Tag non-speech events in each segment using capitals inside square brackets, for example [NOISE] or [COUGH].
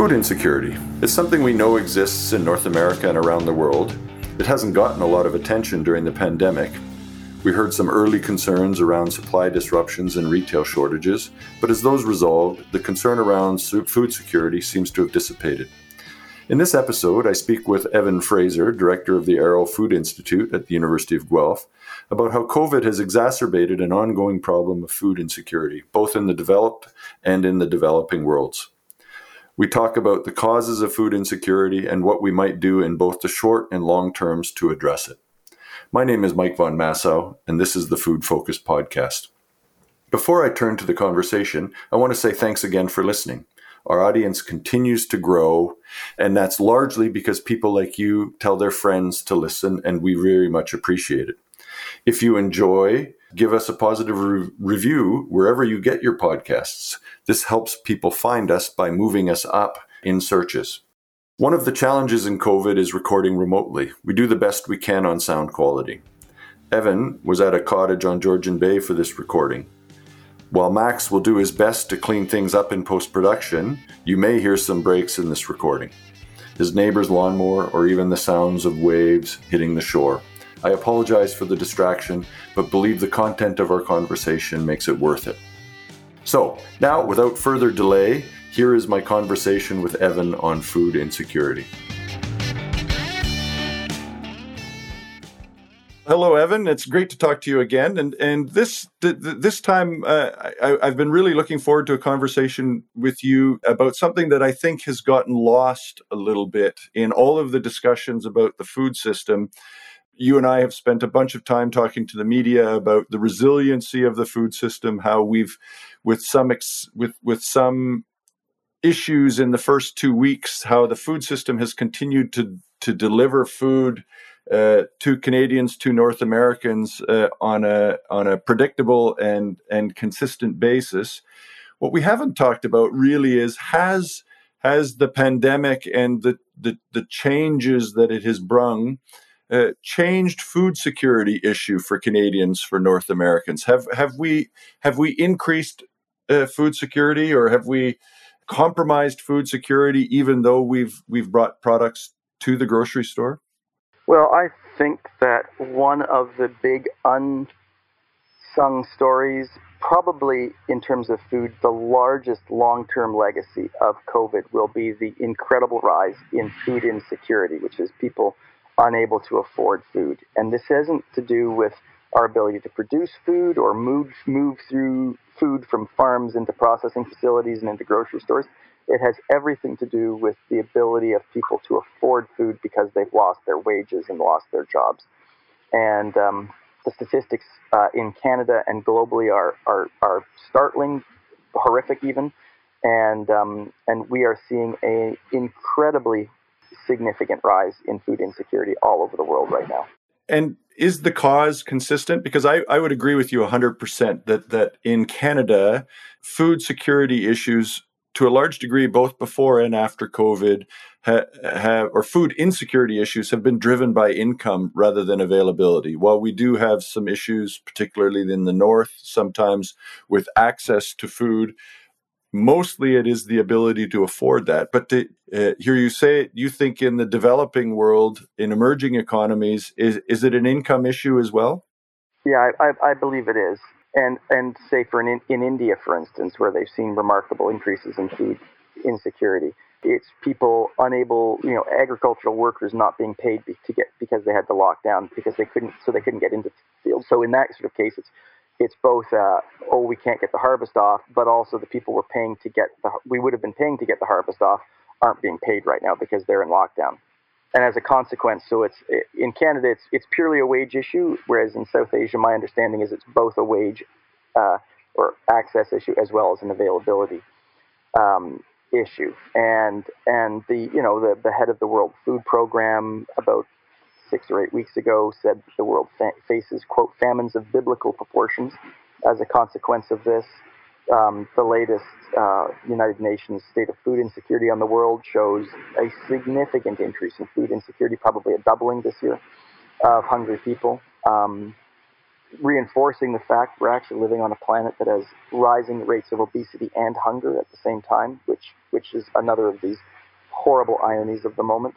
Food insecurity is something we know exists in North America and around the world. It hasn't gotten a lot of attention during the pandemic. We heard some early concerns around supply disruptions and retail shortages, but as those resolved, the concern around food security seems to have dissipated. In this episode, I speak with Evan Fraser, director of the Arrell Food Institute at the University of Guelph, about how COVID has exacerbated an ongoing problem of food insecurity, both in the developed and in the developing worlds. We talk about the causes of food insecurity and what we might do in both the short and long terms to address it. My name is Mike Von Massow, and this is the Food Focus Podcast. Before I turn to the conversation, I want to say thanks again for listening. Our audience continues to grow, and that's largely because people like you tell their friends to listen, and we very much appreciate it. If you enjoy, give us a positive re- review wherever you get your podcasts. This helps people find us by moving us up in searches. One of the challenges in COVID is recording remotely. We do the best we can on sound quality. Evan was at a cottage on Georgian Bay for this recording. While Max will do his best to clean things up in post production, you may hear some breaks in this recording. His neighbor's lawnmower, or even the sounds of waves hitting the shore. I apologize for the distraction, but believe the content of our conversation makes it worth it. So, now, without further delay, here is my conversation with Evan on food insecurity. Hello, Evan. It's great to talk to you again. And and this this time, uh, I, I've been really looking forward to a conversation with you about something that I think has gotten lost a little bit in all of the discussions about the food system you and I have spent a bunch of time talking to the media about the resiliency of the food system, how we've, with some ex, with with some issues in the first two weeks, how the food system has continued to to deliver food uh, to Canadians, to North Americans uh, on a on a predictable and and consistent basis. What we haven't talked about really is has has the pandemic and the the, the changes that it has brung uh, changed food security issue for Canadians for North Americans? Have have we have we increased uh, food security or have we compromised food security even though we've we've brought products to the grocery store? Well, I think that one of the big unsung stories, probably in terms of food, the largest long term legacy of COVID will be the incredible rise in food insecurity, which is people unable to afford food. And this isn't to do with our ability to produce food or move move through food from farms into processing facilities and into grocery stores. It has everything to do with the ability of people to afford food because they've lost their wages and lost their jobs. And um, the statistics uh, in Canada and globally are, are, are startling, horrific even, and um, and we are seeing a incredibly significant rise in food insecurity all over the world right now. And is the cause consistent? Because I, I would agree with you 100% that, that in Canada, food security issues, to a large degree, both before and after COVID, have ha, or food insecurity issues have been driven by income rather than availability. While we do have some issues, particularly in the north, sometimes with access to food, mostly it is the ability to afford that. But to uh, hear you say it, you think in the developing world, in emerging economies, is is it an income issue as well? Yeah, I, I believe it is. And and say for in, in India, for instance, where they've seen remarkable increases in food insecurity, it's people unable, you know, agricultural workers not being paid to get because they had to lock down because they couldn't, so they couldn't get into the field. So in that sort of case, it's it's both uh, oh we can't get the harvest off, but also the people we're paying to get the we would have been paying to get the harvest off aren't being paid right now because they're in lockdown. And as a consequence, so it's in Canada it's it's purely a wage issue, whereas in South Asia my understanding is it's both a wage uh, or access issue as well as an availability um, issue. And and the you know the the head of the World Food Program about six or eight weeks ago said that the world fa- faces, quote, famines of biblical proportions as a consequence of this. Um, the latest uh, United Nations State of Food Insecurity on the world shows a significant increase in food insecurity, probably a doubling this year of hungry people. Um, reinforcing the fact we're actually living on a planet that has rising rates of obesity and hunger at the same time, which which is another of these horrible ironies of the moment.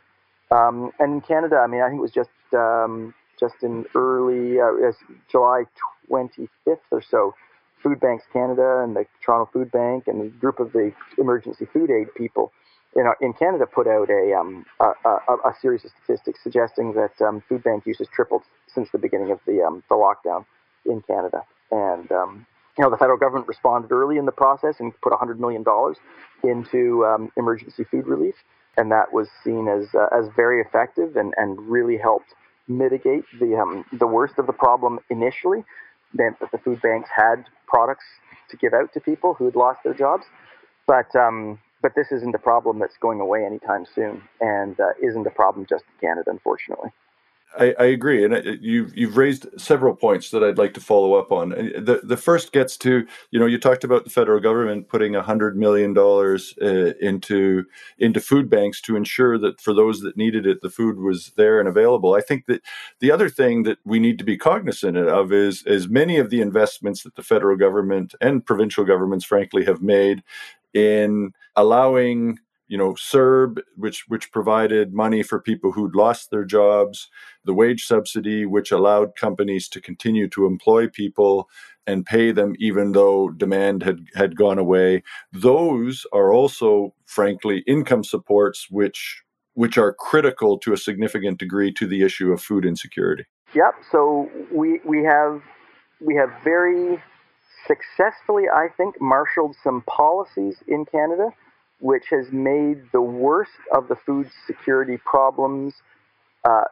Um, and in Canada, I mean, I think it was just um, just in early uh, July 25th or so, Food Banks Canada and the Toronto Food Bank and a group of the emergency food aid people in, in Canada put out a, um, a, a, a, series of statistics suggesting that um, food bank use has tripled since the beginning of the, um, the lockdown in Canada. And um, you know, the federal government responded early in the process and put $100 million into um, emergency food relief. And that was seen as, uh, as very effective and, and really helped mitigate the, um, the worst of the problem initially. Meant that the food banks had products to give out to people who had lost their jobs. But um, but this isn't a problem that's going away anytime soon, and uh, isn't a problem just in Canada, unfortunately. I, I, agree, and uh, uh, you've you've raised several points that I'd like to follow up on. Uh, the the first gets to you know you talked about the federal government putting hundred million dollars uh, into into food banks to ensure that for those that needed it, the food was there and available. I think that the other thing that we need to be cognizant of is is many of the investments that the federal government and provincial governments, frankly, have made in allowing you know CERB, which which provided money for people who'd lost their jobs, the wage subsidy, which allowed companies to continue to employ people and pay them even though demand had had gone away. Those are also, frankly, income supports which which are critical to a significant degree to the issue of food insecurity. Yep. So we we have we have very successfully, I think, marshaled some policies in Canada which has made the worst of the food security problems uh,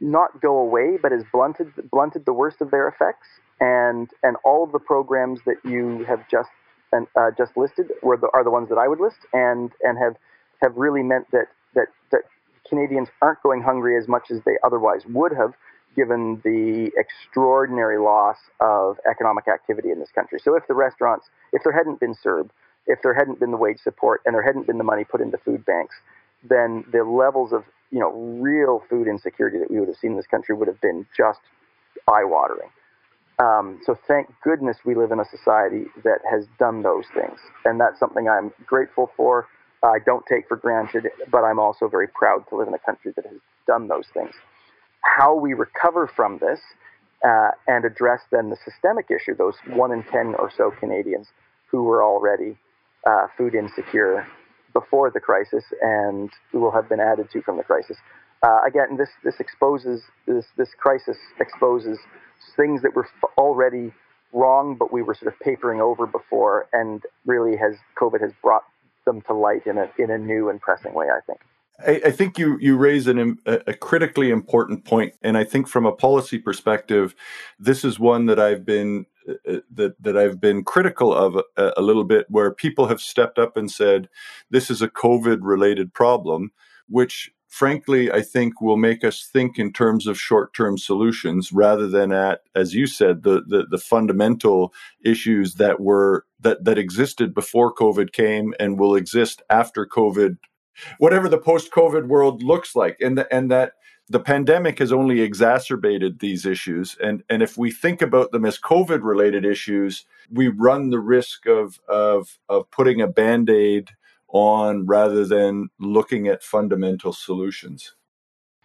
not go away, but has blunted blunted the worst of their effects. And and all of the programs that you have just and uh, just listed were the, are the ones that I would list, and and have have really meant that that that Canadians aren't going hungry as much as they otherwise would have, given the extraordinary loss of economic activity in this country. So if the restaurants, if there hadn't been CERB, if there hadn't been the wage support and there hadn't been the money put into food banks, then the levels of you know real food insecurity that we would have seen in this country would have been just eye-watering. Um, so thank goodness we live in a society that has done those things, and that's something I'm grateful for. I don't take for granted, but I'm also very proud to live in a country that has done those things. How we recover from this uh, and address then the systemic issue, those one in ten or so Canadians who were already uh, food insecure before the crisis and will have been added to from the crisis. Uh, again, this this exposes this this crisis exposes things that were already wrong, but we were sort of papering over before, and really has COVID has brought them to light in a in a new and pressing way. I think. I, I think you you raise an, a, critically important point, and I think from a policy perspective, this is one that I've been Uh, that that I've been critical of a, a, little bit, where people have stepped up and said, "This is a COVID-related problem," which, frankly, I think will make us think in terms of short-term solutions rather than at, as you said, the the, the fundamental issues that were that that existed before COVID came and will exist after COVID, whatever the post-COVID world looks like, and the, and that the pandemic has only exacerbated these issues. And, and if we think about them as COVID related issues, we run the risk of, of, of putting a band aid on rather than looking at fundamental solutions.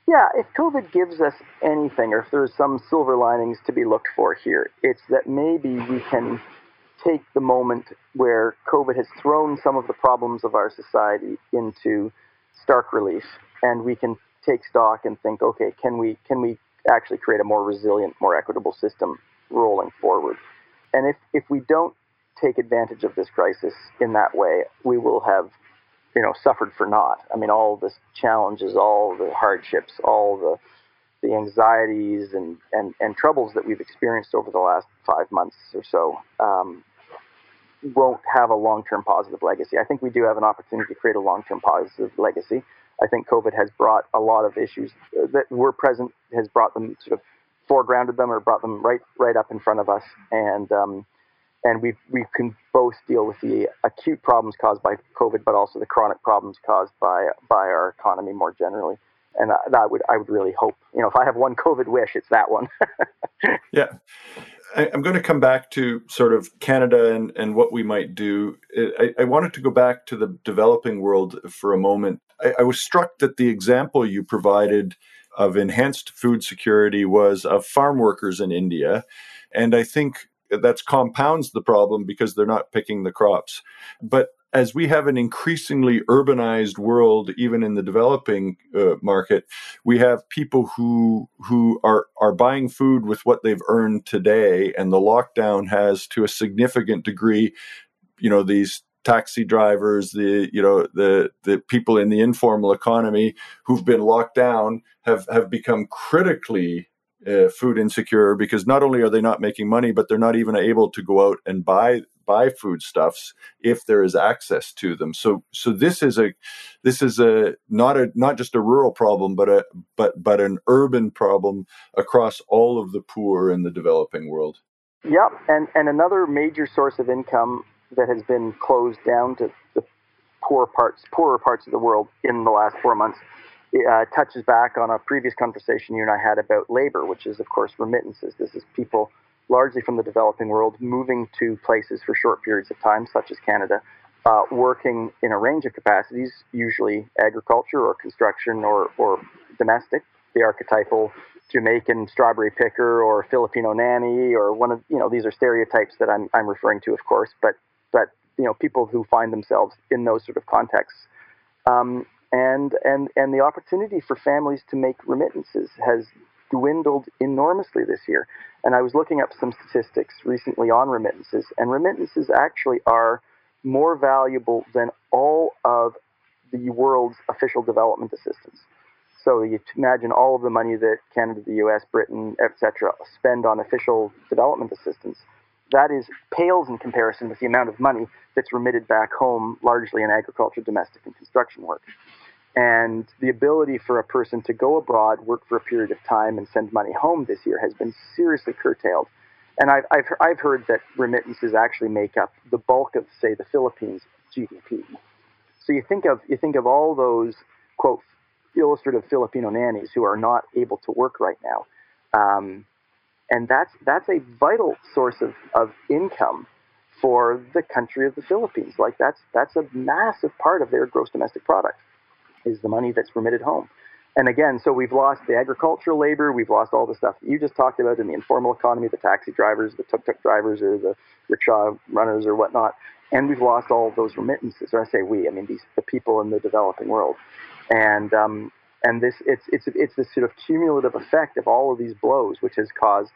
Yeah, if COVID gives us anything, or if there's some silver linings to be looked for here, it's that maybe we can take the moment where COVID has thrown some of the problems of our society into stark relief, and we can take stock and think, okay, can we can we actually create a more resilient, more equitable system rolling forward? And if if we don't take advantage of this crisis in that way, we will have, you know, suffered for naught. I mean, all the challenges, all the hardships, all the the anxieties and, and, and troubles that we've experienced over the last five months or so um, won't have a long-term positive legacy. I think we do have an opportunity to create a long-term positive legacy. I think COVID has brought a lot of issues that were present, has brought them sort of foregrounded them or brought them right right up in front of us, and um, and we we can both deal with the acute problems caused by COVID, but also the chronic problems caused by by our economy more generally. And that would I would really hope, you know, if I have one COVID wish, it's that one. [LAUGHS] yeah, I, am going to come back to sort of Canada and, and what we might do. I, I wanted to go back to the developing world for a moment. I, I was struck that the example you provided of enhanced food security was of farm workers in India. And I think that compounds the problem because they're not picking the crops. But as we have an increasingly urbanized world, even in the developing uh, market, we have people who who are are buying food with what they've earned today, and the lockdown has, to a significant degree, you know, these taxi drivers, the you know the the people in the informal economy who've been locked down have have become critically uh, food insecure because not only are they not making money, but they're not even able to go out and buy buy foodstuffs if there is access to them. So so this is a this is a not a not just a rural problem, but a but but an urban problem across all of the poor in the developing world. Yep, and and another major source of income that has been closed down to the poor parts poorer parts of the world in the last four months uh, touches back on a previous conversation you and I had about labor, which is, of course, remittances. This is people largely from the developing world moving to places for short periods of time, such as Canada, uh, working in a range of capacities, usually agriculture or construction or, or domestic. The archetypal Jamaican strawberry picker or Filipino nanny or one of you know these are stereotypes that I'm I'm referring to, of course, but but you know people who find themselves in those sort of contexts. Um, and and and the opportunity for families to make remittances has dwindled enormously this year. And I was looking up some statistics recently on remittances, and remittances actually are more valuable than all of the world's official development assistance. So you imagine all of the money that Canada, the U.S., Britain, etc., spend on official development assistance. That is pales in comparison with the amount of money that's remitted back home, largely in agriculture, domestic, and construction work and the ability for a person to go abroad, work for a period of time, and send money home this year has been seriously curtailed. And I've, I've, I've heard that remittances actually make up the bulk of, say, the Philippines' GDP. So you think of you think of all those quote illustrative Filipino nannies who are not able to work right now, um, and that's that's a vital source of, of income for the country of the Philippines. Like that's that's a massive part of their gross domestic product is the money that's remitted home. And again, so we've lost the agricultural labor, we've lost all the stuff that you just talked about in the informal economy, the taxi drivers, the tuk-tuk drivers, or the rickshaw runners, or whatnot, and we've lost all those remittances. Or I say we, I mean these the people in the developing world, and um, and this it's it's it's this sort of cumulative effect of all of these blows, which has caused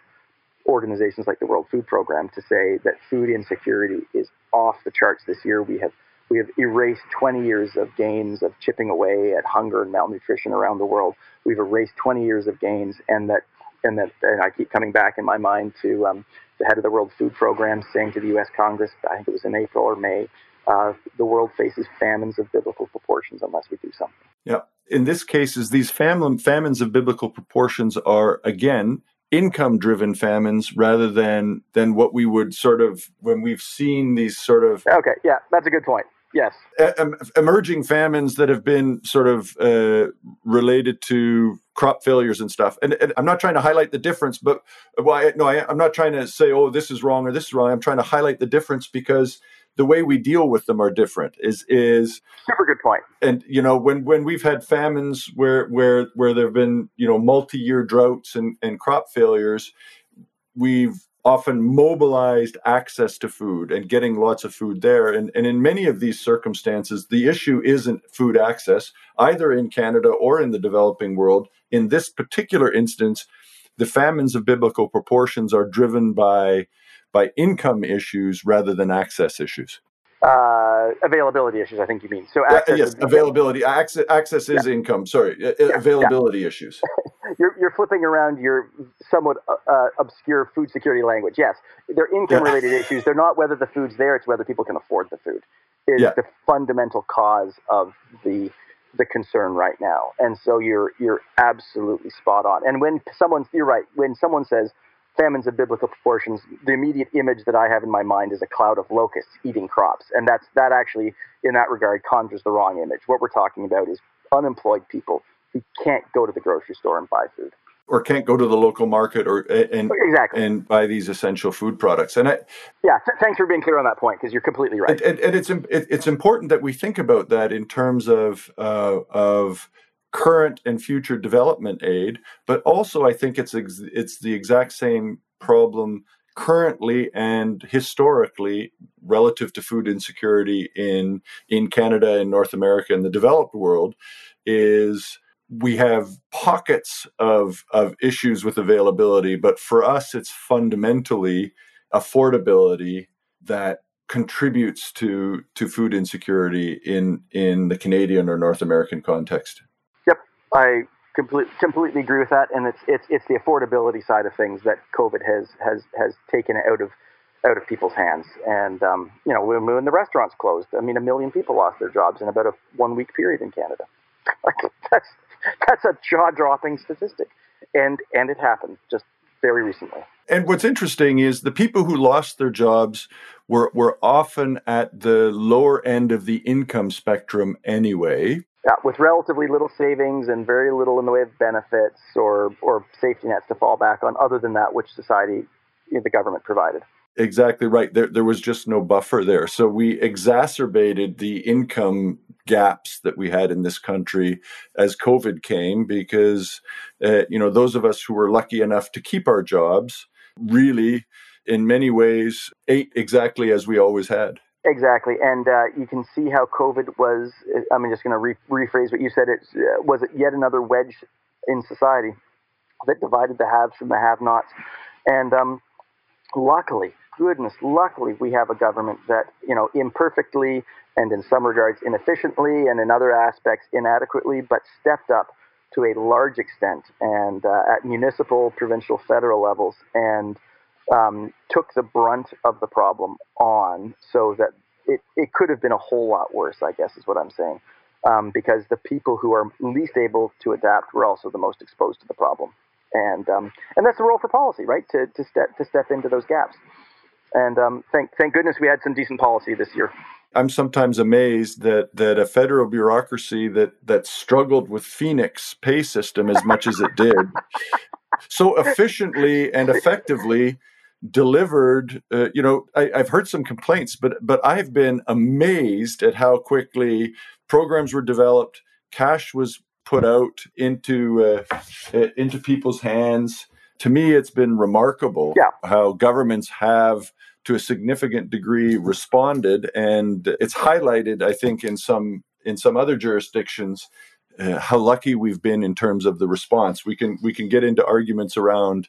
organizations like the World Food Program to say that food insecurity is off the charts this year. We have we have erased 20 years of gains of chipping away at hunger and malnutrition around the world. We've erased 20 years of gains, and that and that and I keep coming back in my mind to um, the head of the World Food Program saying to the U.S. Congress, I think it was in April or May, uh, the world faces famines of biblical proportions unless we do something. Yeah. In this case, is these famine, famines of biblical proportions are again income driven famines rather than than what we would sort of when we've seen these sort of okay yeah that's a good point Yes. emerging famines that have been sort of uh, related to crop failures and stuff. And, and, I'm not trying to highlight the difference, but well, no, I, I'm not trying to say, oh, this is wrong or this is wrong. I'm trying to highlight the difference because the way we deal with them are different. Is is super good point. And you know, when when we've had famines where where where there've been you know multi-year droughts and, and crop failures, we've often mobilized access to food and getting lots of food there. And, and in many of these circumstances, the issue isn't food access, either in Canada or in the developing world. In this particular instance, the famines of biblical proportions are driven by, by income issues rather than access issues. Uh, availability issues, I think you mean. So access yes, availability. Access, access is yeah. income. Sorry, yeah, availability yeah. issues. [LAUGHS] you're, you're flipping around your somewhat uh, uh obscure food security language. Yes, they're income-related issues. They're not whether the food's there; it's whether people can afford the food. Is the fundamental cause of the the concern right now. And so you're you're absolutely spot on. And when someone you're right, when someone says famines of biblical proportions, the immediate image that I have in my mind is a cloud of locusts eating crops. And that's that actually, in that regard, conjures the wrong image. What we're talking about is unemployed people who can't go to the grocery store and buy food. or can't go to the local market or and exactly. and buy these essential food products. And I, yeah, th- thanks for being clear on that point because you're completely right. And, and it's it's important that we think about that in terms of uh, of current and future development aid, but also I think it's ex- it's the exact same problem currently and historically relative to food insecurity in in Canada and North America and the developed world is we have pockets of of issues with availability but for us it's fundamentally affordability that contributes to to food insecurity in in the Canadian or North American context. I complete, completely agree with that, and it's it's it's the affordability side of things that COVID has has has taken out of out of people's hands. And um, you know, when, when the restaurants closed, I mean, a million people lost their jobs in about a one week period in Canada. [LAUGHS] Like that's that's a jaw dropping statistic, and and it happened just very recently. And what's interesting is the people who lost their jobs were were often at the lower end of the income spectrum anyway. Yeah, with relatively little savings and very little in the way of benefits or, or safety nets to fall back on, other than that which society, the government provided. Exactly right. There, there was just no buffer there. So we exacerbated the income gaps that we had in this country as COVID came because, uh, you know, those of us who were lucky enough to keep our jobs really, in many ways, ate exactly as we always had. Exactly, and uh, you can see how COVID was. I'm just going to re- rephrase what you said. It uh, was it yet another wedge in society that divided the haves from the have-nots, and um, luckily, goodness, luckily, we have a government that you know imperfectly and in some regards inefficiently, and in other aspects inadequately, but stepped up to a large extent, and uh, at municipal, provincial, federal levels, and um, took the brunt of the problem on so that it, it could have been a whole lot worse, I guess is what I'm saying. Um, because the people who are least able to adapt were also the most exposed to the problem. And, um, and that's the role for policy, right? To, to, step, to step into those gaps. And um, thank, thank goodness we had some decent policy this year. I'm sometimes amazed that that a federal bureaucracy that that struggled with Phoenix pay system as much as it did, so efficiently and effectively delivered uh, you know I, have heard some complaints but but i've been amazed at how quickly programs were developed cash was put out into uh, into people's hands to me it's been remarkable yeah. how governments have to a significant degree responded and it's highlighted i think in some in some other jurisdictions uh, how lucky we've been in terms of the response. We can we can get into arguments around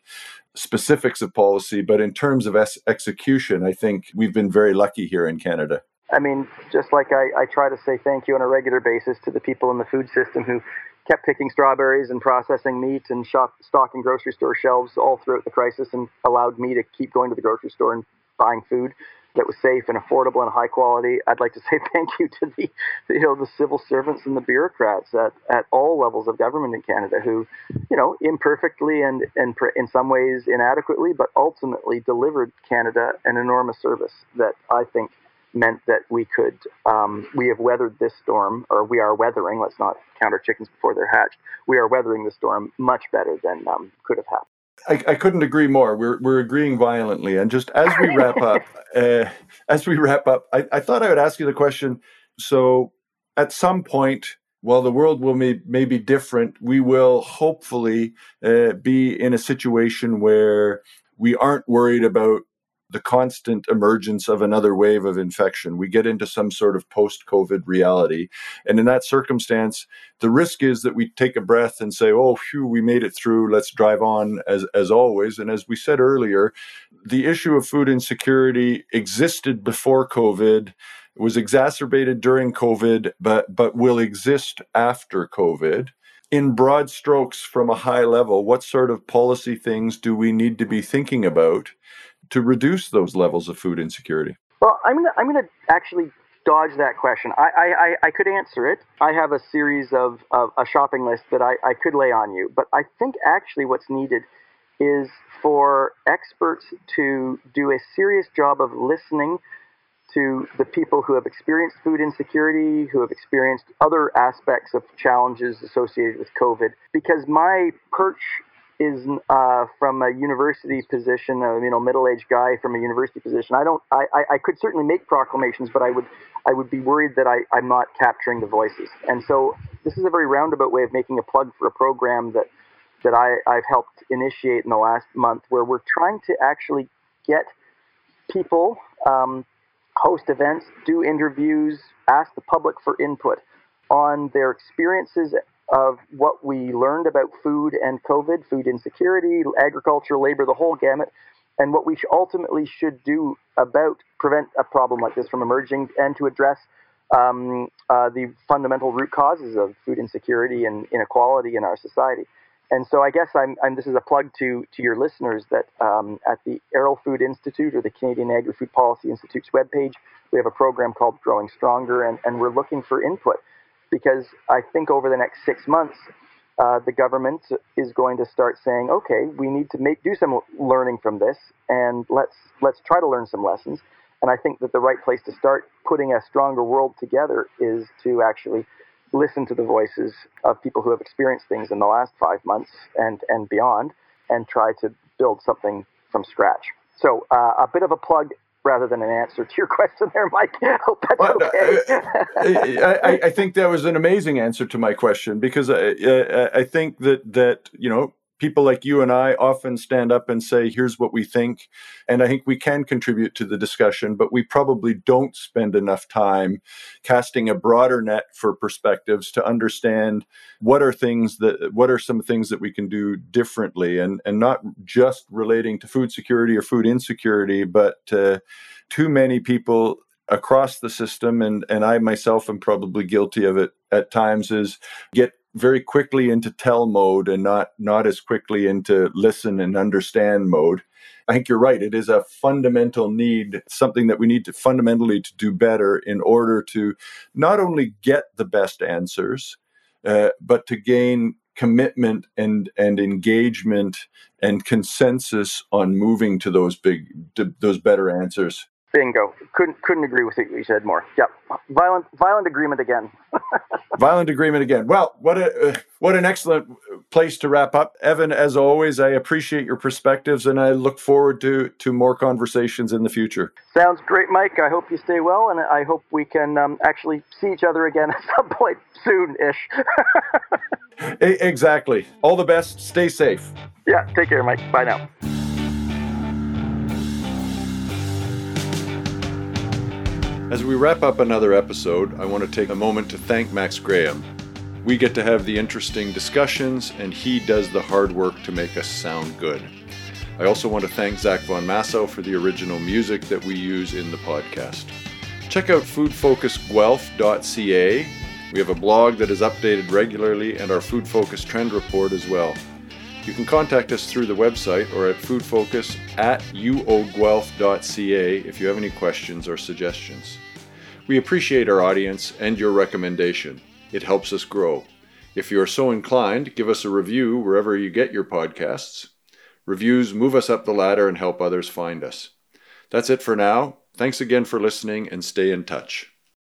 specifics of policy, but in terms of es- execution, I think we've been very lucky here in Canada. I mean, just like I, I try to say thank you on a regular basis to the people in the food system who kept picking strawberries and processing meat and shop, stocking grocery store shelves all throughout the crisis and allowed me to keep going to the grocery store and buying food that was safe and affordable and high quality. I'd like to say [LAUGHS] thank you to the, you know, the civil servants and the bureaucrats at, at all levels of government in Canada who, you know, imperfectly and, and in some ways inadequately, but ultimately delivered Canada an enormous service that I think meant that we could, um, we have weathered this storm, or we are weathering, let's not count our chickens before they're hatched, we are weathering the storm much better than um, could have happened. I, I, couldn't agree more. We're we're agreeing violently. And just as we wrap [LAUGHS] up, uh, as we wrap up, I, I, thought I would ask you the question. So, at some point, while the world will may, may be different, we will hopefully uh, be in a situation where we aren't worried about the constant emergence of another wave of infection. We get into some sort of post COVID reality. And in that circumstance, the risk is that we take a breath and say, oh, phew, we made it through. Let's drive on as, as always. And as we said earlier, the issue of food insecurity existed before COVID. was exacerbated during COVID, but but will exist after COVID in broad strokes from a high level, what sort of policy things do we need to be thinking about to reduce those levels of food insecurity? Well, I'm gonna I'm gonna actually dodge that question. I I, I could answer it. I have a series of, of a shopping list that I, I could lay on you, but I think actually what's needed is for experts to do a serious job of listening to the people who have experienced food insecurity, who have experienced other aspects of challenges associated with COVID. Because my perch is uh, from a university position, a you know middle-aged guy from a university position. I don't. I, I, I could certainly make proclamations, but I would I would be worried that I, I'm not capturing the voices. And so this is a very roundabout way of making a plug for a program that that I, I've helped initiate in the last month, where we're trying to actually get people um, host events, do interviews, ask the public for input on their experiences of what we learned about food and COVID, food insecurity, agriculture, labor, the whole gamut, and what we ultimately should do about prevent a problem like this from emerging and to address um, uh, the fundamental root causes of food insecurity and inequality in our society. And so I guess I'm, I'm, this is a plug to, to your listeners that um, at the Arrell Food Institute or the Canadian Agri-Food Policy Institute's webpage, we have a program called Growing Stronger, and, and we're looking for input because I think over the next six months, uh, the government is going to start saying, okay, we need to make do some learning from this, and let's let's try to learn some lessons. And I think that the right place to start putting a stronger world together is to actually listen to the voices of people who have experienced things in the last five months and, and beyond and try to build something from scratch. So, uh, a bit of a plug rather than an answer to your question there, Mike. [LAUGHS] Hope that's well, okay. Uh, [LAUGHS] uh, I, I, think that was an amazing answer to my question because I, I think that, that, you know, people like you and I often stand up and say, here's what we think. And I think we can contribute to the discussion, but we probably don't spend enough time casting a broader net for perspectives to understand what are things that, what are some things that we can do differently and, and not just relating to food security or food insecurity, but uh, too many people across the system and and I myself am probably guilty of it at times is get very quickly into tell mode and not not as quickly into listen and understand mode. I think you're right. It is a fundamental need, something that we need to fundamentally to do better in order to not only get the best answers, uh, but to gain commitment and and engagement and consensus on moving to those big to those better answers. Bingo. Couldn't couldn't agree with what you said more. Yep. Violent violent agreement again. [LAUGHS] violent agreement again. Well, what a uh, what an excellent place to wrap up. Evan, as always, I appreciate your perspectives and I look forward to to more conversations in the future. Sounds great, Mike. I hope you stay well and I hope we can um, actually see each other again [LAUGHS] at some point soon-ish. [LAUGHS] exactly. All the best. Stay safe. Yeah, take care, Mike. Bye now. As we wrap up another episode, I want to take a moment to thank Max Graham. We get to have the interesting discussions, and he does the hard work to make us sound good. I also want to thank Zach Von Massow for the original music that we use in the podcast. Check out foodfocusguelph.ca. We have a blog that is updated regularly and our Food Focus Trend Report as well. You can contact us through the website or at foodfocus at uoguelph.ca if you have any questions or suggestions. We appreciate our audience and your recommendation. It helps us grow. If you are so inclined, give us a review wherever you get your podcasts. Reviews move us up the ladder and help others find us. That's it for now. Thanks again for listening and stay in touch.